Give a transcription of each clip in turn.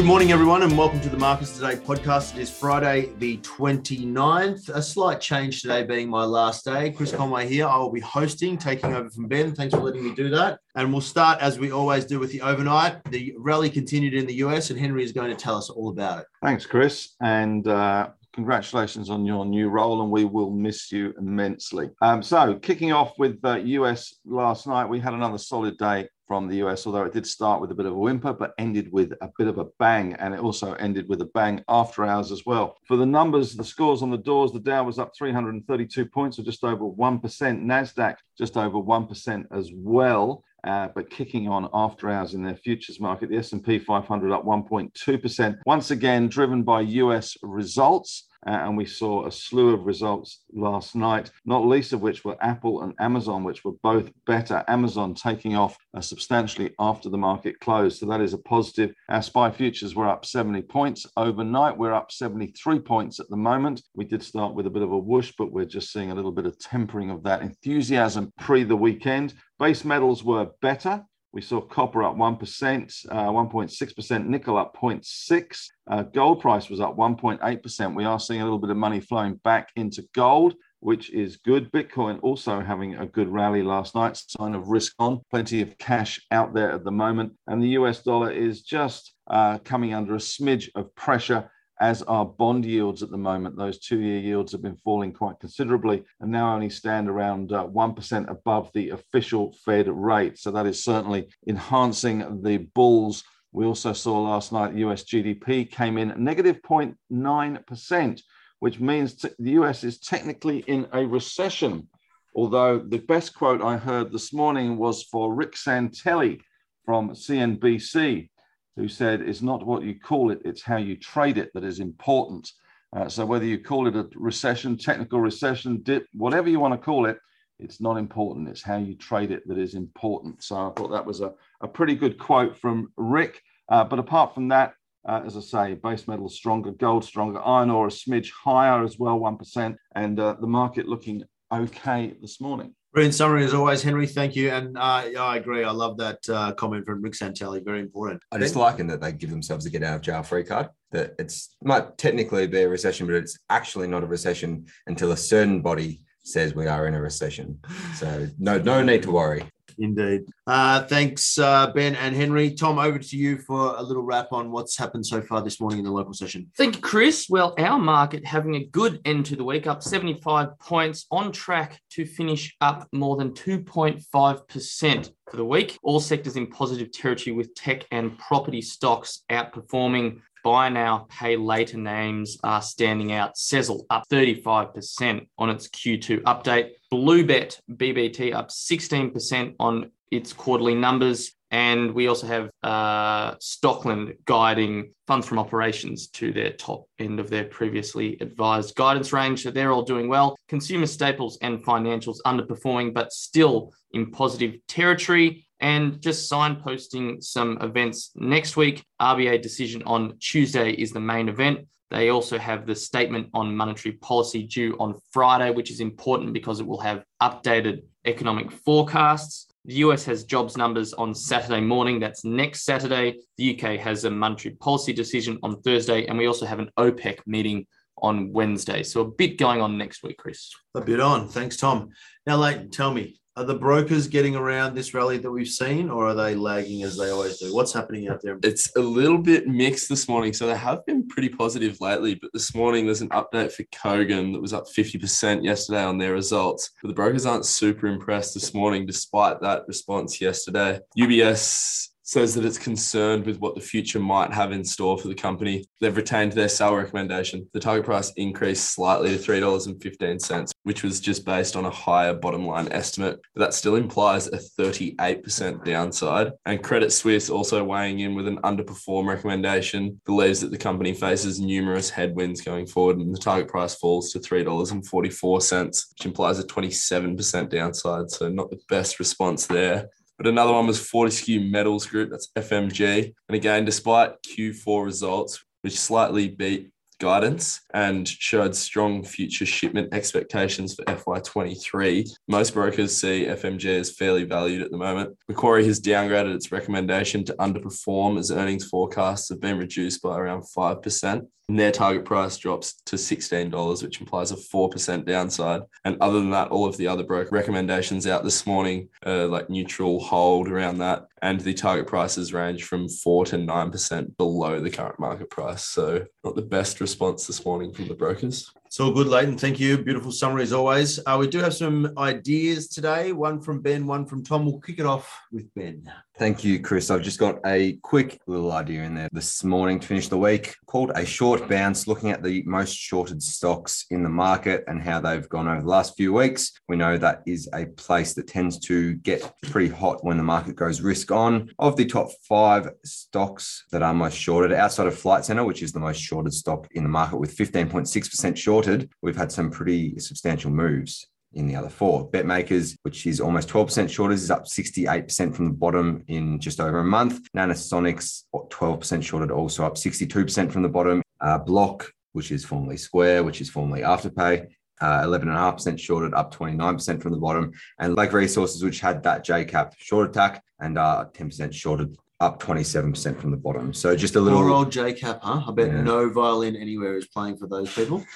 Good morning, everyone, and welcome to the Marcus Today podcast. It is Friday, the 29th. A slight change today being my last day. Chris Conway here. I will be hosting, taking over from Ben. Thanks for letting me do that. And we'll start, as we always do, with the overnight. The rally continued in the US, and Henry is going to tell us all about it. Thanks, Chris. And uh, congratulations on your new role, and we will miss you immensely. Um, so, kicking off with uh, US last night, we had another solid day from the US, although it did start with a bit of a whimper, but ended with a bit of a bang. And it also ended with a bang after hours as well. For the numbers, the scores on the doors, the Dow was up 332 points, or just over 1%. NASDAQ just over 1% as well. Uh, but kicking on after hours in their futures market, the S&P 500 up 1.2%. Once again, driven by US results. Uh, and we saw a slew of results last night, not least of which were Apple and Amazon, which were both better. Amazon taking off uh, substantially after the market closed. So that is a positive. Our SPI futures were up 70 points overnight. We're up 73 points at the moment. We did start with a bit of a whoosh, but we're just seeing a little bit of tempering of that enthusiasm pre the weekend. Base metals were better. We saw copper up 1%, uh, 1.6%, nickel up 0.6. Uh, gold price was up 1.8%. We are seeing a little bit of money flowing back into gold, which is good. Bitcoin also having a good rally last night, sign of risk on, plenty of cash out there at the moment. And the US dollar is just uh, coming under a smidge of pressure as are bond yields at the moment. Those two year yields have been falling quite considerably and now only stand around uh, 1% above the official Fed rate. So that is certainly enhancing the bulls. We also saw last night US GDP came in negative 0.9%, which means t- the US is technically in a recession. Although the best quote I heard this morning was for Rick Santelli from CNBC who said it's not what you call it, it's how you trade it that is important. Uh, so whether you call it a recession, technical recession, dip, whatever you want to call it, it's not important. It's how you trade it that is important. So I thought that was a, a pretty good quote from Rick. Uh, but apart from that, uh, as I say, base metal stronger, gold stronger, iron ore a smidge higher as well, 1%, and uh, the market looking okay this morning. Brilliant summary as always, Henry. Thank you. And uh, I agree. I love that uh, comment from Rick Santelli. Very important. I just like in that they give themselves a get out of jail free card. That it's might technically be a recession, but it's actually not a recession until a certain body says we are in a recession. So no, no need to worry. Indeed. Uh, thanks, uh, Ben and Henry. Tom, over to you for a little wrap on what's happened so far this morning in the local session. Thank you, Chris. Well, our market having a good end to the week, up 75 points, on track to finish up more than 2.5% for the week. All sectors in positive territory with tech and property stocks outperforming buy now, pay later names are standing out. Sezzle up 35% on its Q2 update. Bluebet BBT up 16% on its quarterly numbers. And we also have uh, Stockland guiding funds from operations to their top end of their previously advised guidance range. So they're all doing well. Consumer staples and financials underperforming, but still in positive territory and just signposting some events next week. RBA decision on Tuesday is the main event. They also have the statement on monetary policy due on Friday, which is important because it will have updated economic forecasts. The US has jobs numbers on Saturday morning. That's next Saturday. The UK has a monetary policy decision on Thursday. And we also have an OPEC meeting on Wednesday. So a bit going on next week, Chris. A bit on. Thanks, Tom. Now, Leighton, tell me, are the brokers getting around this rally that we've seen, or are they lagging as they always do? What's happening out there? It's a little bit mixed this morning. So they have been pretty positive lately, but this morning there's an update for Kogan that was up 50% yesterday on their results. But the brokers aren't super impressed this morning, despite that response yesterday. UBS says that it's concerned with what the future might have in store for the company. They've retained their sell recommendation. The target price increased slightly to $3.15, which was just based on a higher bottom line estimate. But that still implies a 38% downside. And Credit Suisse also weighing in with an underperform recommendation, believes that the company faces numerous headwinds going forward and the target price falls to $3.44, which implies a 27% downside. So not the best response there. But another one was Fortescue Metals Group, that's FMG. And again, despite Q4 results, which slightly beat guidance and showed strong future shipment expectations for FY23. Most brokers see FMG as fairly valued at the moment. Macquarie has downgraded its recommendation to underperform as earnings forecasts have been reduced by around 5%. Their target price drops to $16, which implies a 4% downside. And other than that, all of the other broker recommendations out this morning, uh, like neutral, hold around that. And the target prices range from 4 to 9% below the current market price. So, not the best response this morning from the brokers. All good, Leighton. Thank you. Beautiful summary as always. Uh, we do have some ideas today. One from Ben, one from Tom. We'll kick it off with Ben. Thank you, Chris. I've just got a quick little idea in there this morning to finish the week called a short bounce, looking at the most shorted stocks in the market and how they've gone over the last few weeks. We know that is a place that tends to get pretty hot when the market goes risk on. Of the top five stocks that are most shorted, outside of Flight Centre, which is the most shorted stock in the market with 15.6% shorted, we've had some pretty substantial moves in the other four. BetMakers, which is almost 12% shorted, is up 68% from the bottom in just over a month. Nanosonics, 12% shorted, also up 62% from the bottom. Uh, Block, which is formerly Square, which is formerly Afterpay, uh, 11.5% shorted, up 29% from the bottom. And Lake Resources, which had that JCAP short attack and uh, 10% shorted, up 27% from the bottom. So just a little. Poor old JCap, huh? I bet Yeah. no violin anywhere is playing for those people.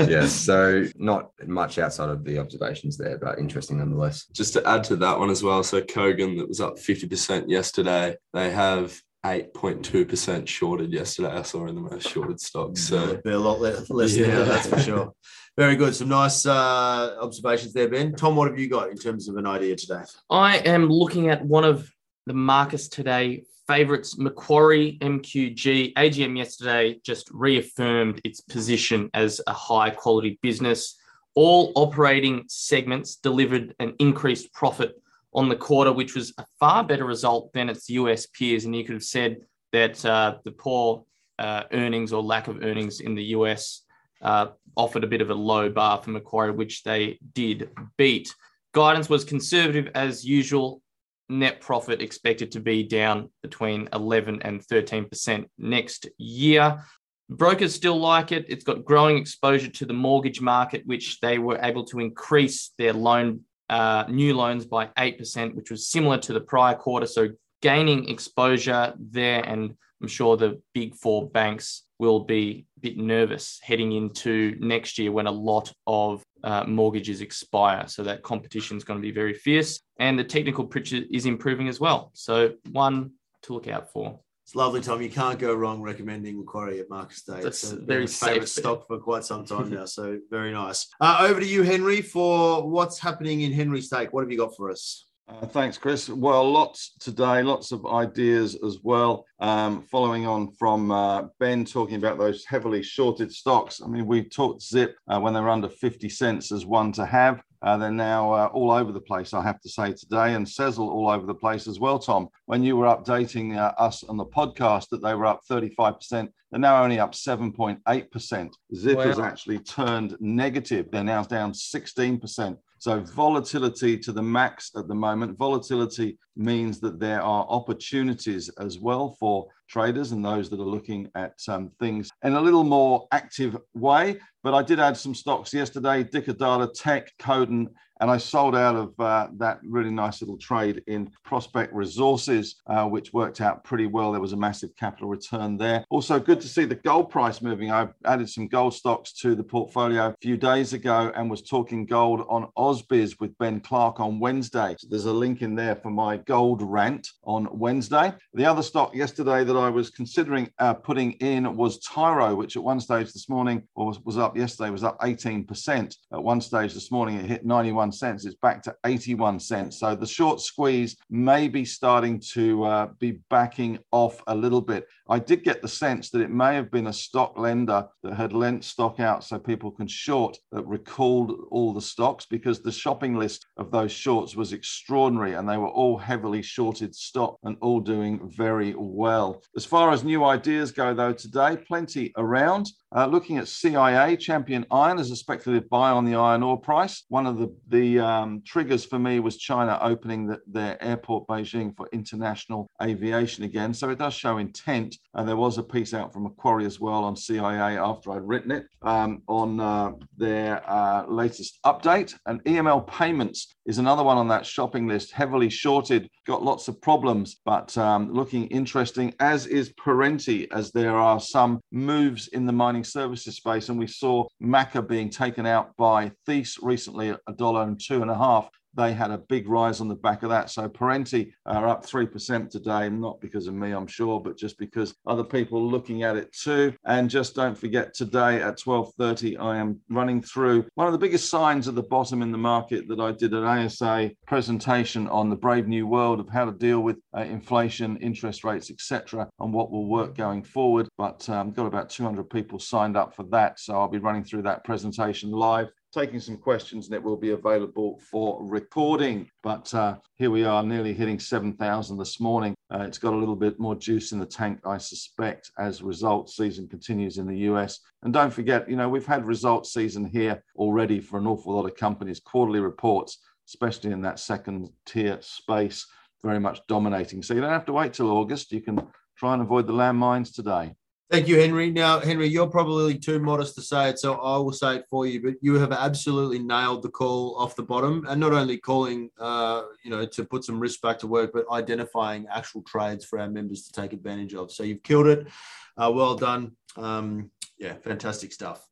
yes. So not much outside of the observations there, but interesting nonetheless. Just to add to that one as well, so Kogan that was up 50% yesterday, they have 8.2% shorted yesterday. I saw in the most shorted stocks. So They're a lot less, less Yeah. now, that's for sure. Very good. Some nice uh, observations there, Ben. Tom, what have you got in terms of an idea today? I am looking at one of the Marcus today favorites, Macquarie MQG. AGM yesterday just reaffirmed its position as a high quality business. All operating segments delivered an increased profit on the quarter, which was a far better result than its US peers. And you could have said that uh, the poor uh, earnings or lack of earnings in the US uh, offered a bit of a low bar for Macquarie, which they did beat. Guidance was conservative as usual. Net profit expected to be down between 11 and 13% next year. Brokers still like it. It's got growing exposure to the mortgage market, which they were able to increase their loan, uh, new loans by 8%, which was similar to the prior quarter. So gaining exposure there. And I'm sure the big four banks will be a bit nervous heading into next year when a lot of uh, mortgages expire. So that competition is going to be very fierce. And the technical picture is improving as well. So one to look out for. It's lovely, Tom. You can't go wrong recommending Macquarie at Marcus Today. That's it's a very favorite stock for quite some time now. So very nice. Uh, over to you, Henry, for what's happening in Henry's Take. What have you got for us? Uh, thanks, Chris. Well, lots today, lots of ideas as well. Um, following on from uh, Ben talking about those heavily shorted stocks. I mean, we talked Zip uh, when they were under 50 cents as one to have. Uh, they're now uh, all over the place, I have to say today, and Sezzle all over the place as well, Tom. When you were updating uh, us on the podcast that they were up 35%, they're now only up 7.8%. Zip has actually turned negative. They're now down 16%. So volatility to the max at the moment. Volatility means that there are opportunities as well for traders and those that are looking at um, things in a little more active way. But I did add some stocks yesterday, Data, Tech, Coden, and I sold out of uh, that really nice little trade in Prospect Resources, uh, which worked out pretty well. There was a massive capital return there. Also, good to see the gold price moving. I added some gold stocks to the portfolio a few days ago and was talking gold on Ausbiz with Ben Clark on Wednesday. So there's a link in there for my gold rant on Wednesday. The other stock yesterday that I was considering uh, putting in was Tyro, which at one stage this morning or was, was up yesterday, was up 18%. At one stage this morning, it hit 91 cents. It's back to 81 cents. So the short squeeze may be starting to uh, be backing off a little bit. I did get the sense that it may have been a stock lender that had lent stock out so people can short that recalled all the stocks because the shopping list of those shorts was extraordinary and they were all heavily shorted stock and all doing very well. As far as new ideas go, though, today, plenty around. Uh, looking at CIA, Champion Iron as a speculative buy on the iron ore price. One of the, the um, triggers for me was China opening the, their airport Beijing for international aviation again. So it does show intent. And there was a piece out from Macquarie as well on CIA after I'd written it um, on uh, their uh, latest update. And EML Payments is another one on that shopping list, heavily shorted, got lots of problems, but um, looking interesting, as is Perenti, as there are some moves in the mining services space. And we saw Maca being taken out by Thiess recently at a dollar and two and a half they had a big rise on the back of that. So Perenti are up 3% today, not because of me, I'm sure, but just because other people are looking at it too. And just don't forget today at 12.30, I am running through one of the biggest signs at the bottom in the market that I did an ASA presentation on the brave new world of how to deal with uh, inflation, interest rates, etc., and what will work going forward. But um, got about 200 people signed up for that. So I'll be running through that presentation live taking some questions and it will be available for recording. But uh, here we are, nearly hitting 7,000 this morning. Uh, it's got a little bit more juice in the tank, I suspect, as results season continues in the US. And don't forget, you know, we've had results season here already for an awful lot of companies, quarterly reports, especially in that second tier space, very much dominating. So you don't have to wait till August. You can try and avoid the landmines today. Thank you, Henry. Now, Henry, you're probably too modest to say it, so I will say it for you. But you have absolutely nailed the call off the bottom, and not only calling, uh, you know, to put some risk back to work, but identifying actual trades for our members to take advantage of. So you've killed it. Uh, well done. Um, yeah, fantastic stuff.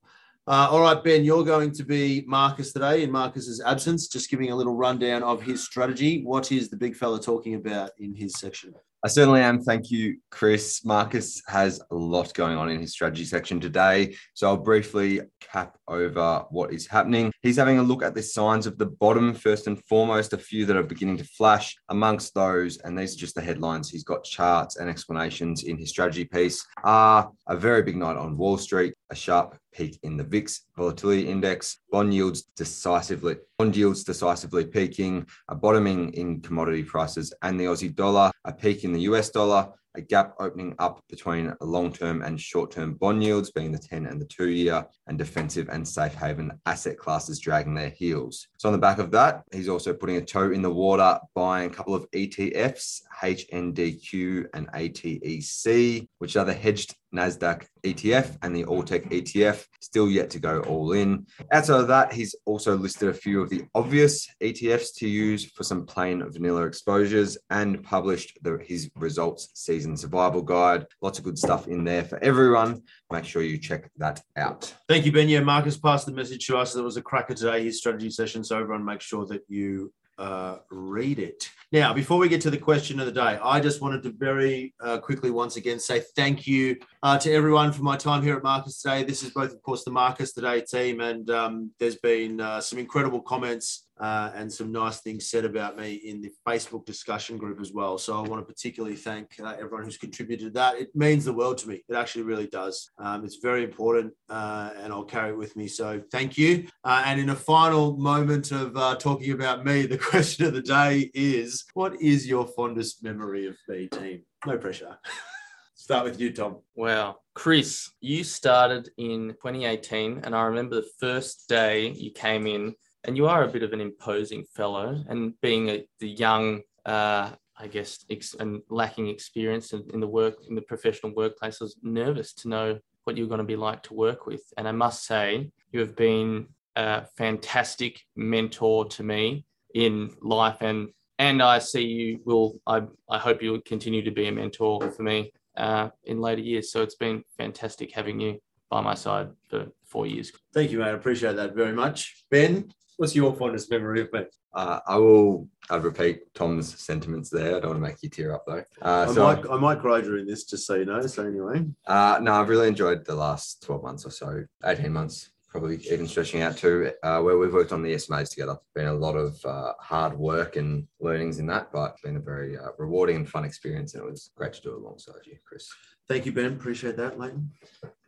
Uh, all right, Ben, you're going to be Marcus today in Marcus's absence, just giving a little rundown of his strategy. What is the big fella talking about in his section? I certainly am. Thank you, Chris. Marcus has a lot going on in his strategy section today. So I'll briefly cap over what is happening. He's having a look at the signs of the bottom, first and foremost, a few that are beginning to flash. Amongst those, and these are just the headlines, he's got charts and explanations in his strategy piece, are a very big night on Wall Street, a sharp peak in the VIX volatility index, bond yields decisively, bond yields decisively peaking, a bottoming in commodity prices and the Aussie dollar, a peak in the US dollar, a gap opening up between long-term and short-term bond yields, being the 10 and the two year, and defensive and safe haven asset classes dragging their heels. So on the back of that, he's also putting a toe in the water, buying a couple of ETFs, HNDQ and ATEC, which are the hedged NASDAQ ETF and the Alltech ETF, still yet to go all in. Outside of that, he's also listed a few of the obvious ETFs to use for some plain vanilla exposures and published the, his results season survival guide. Lots of good stuff in there for everyone. Make sure you check that out. Thank you, Ben. Yeah, Marcus passed the message to us. There was a cracker today, his strategy session. So everyone make sure that you uh, read it. Now, before we get to the question of the day, I just wanted to very uh, quickly once again say thank you uh, to everyone for my time here at Marcus Today. This is both, of course, the Marcus Today team, and um, there's been uh, some incredible comments uh, and some nice things said about me in the Facebook discussion group as well. So I want to particularly thank uh, everyone who's contributed to that. It means the world to me. It actually really does. Um, it's very important, uh, and I'll carry it with me. So thank you. Uh, and in a final moment of uh, talking about me, the question of the day is: What is your fondest memory of me, team? No pressure. Start with you, Tom. Wow. Chris, you started in 2018, and I remember the first day you came in and you are a bit of an imposing fellow. And being a, the young, uh, I guess, ex- and lacking experience in, in, the work in the professional workplace, I was nervous to know what you're going to be like to work with. And I must say, you have been a fantastic mentor to me in life, and and I see you will. I I hope you will continue to be a mentor for me uh, in later years. So it's been fantastic having you by my side for four years. Thank you, mate. I appreciate that very much. Ben, What's your fondest memory of me? Uh, I will. I'd repeat Tom's sentiments there. I don't want to make you tear up though. Uh, I so might, I might cry during this, just so you know. So anyway. Uh, no, I've really enjoyed the last twelve months or so, eighteen months, probably even stretching out to uh, where we've worked on the SMAs together. Been a lot of uh, hard work and learnings in that, but been a very uh, rewarding and fun experience, and it was great to do it alongside you, Chris. Thank you, Ben. Appreciate that, Leighton.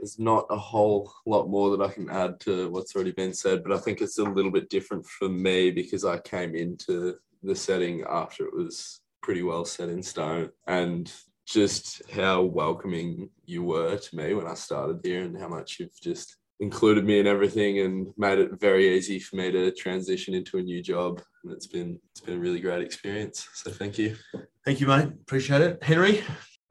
There's not a whole lot more that I can add to what's already been said, but I think it's a little bit different for me because I came into the setting after it was pretty well set in stone. And just how welcoming you were to me when I started here and how much you've just included me in everything and made it very easy for me to transition into a new job. And it's been it's been a really great experience. So thank you. Thank you, mate. Appreciate it. Henry?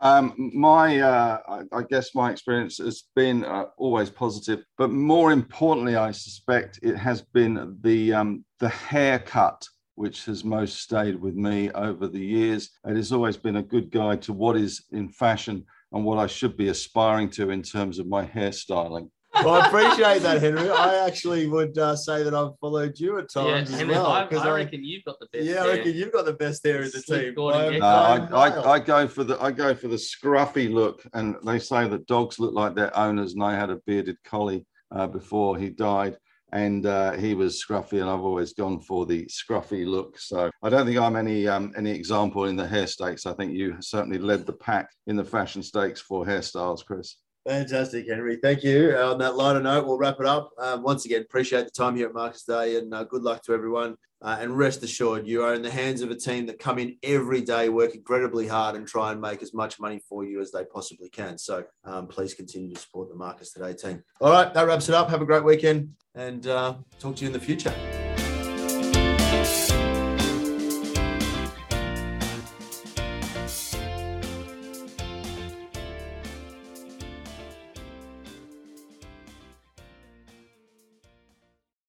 Um, my, uh, I, guess my experience has been uh, always positive, but more importantly, I suspect it has been the um, the haircut which has most stayed with me over the years. It has always been a good guide to what is in fashion and what I should be aspiring to in terms of my hairstyling well, I appreciate that, Henry. I actually would uh, say that I've followed you at times yeah, as well. I, I, reckon you've got the best. Yeah, I reckon you've got the best hair in the team. No, I, I, I, go for the I go for the scruffy look, and they say that dogs look like their owners, and I had a bearded collie uh, before he died. And uh, he was scruffy, and I've always gone for the scruffy look. So I don't think I'm any um, any example in the hair stakes. I think you certainly led the pack in the fashion stakes for hairstyles, Chris. Fantastic, Henry. Thank you. On that lighter note, we'll wrap it up. Um, once again, appreciate the time here at Marcus Today and uh, good luck to everyone. Uh, and rest assured, you are in the hands of a team that come in every day, work incredibly hard, and try and make as much money for you as they possibly can. So um, please continue to support the Marcus Today team. All right, that wraps it up. Have a great weekend and uh, talk to you in the future.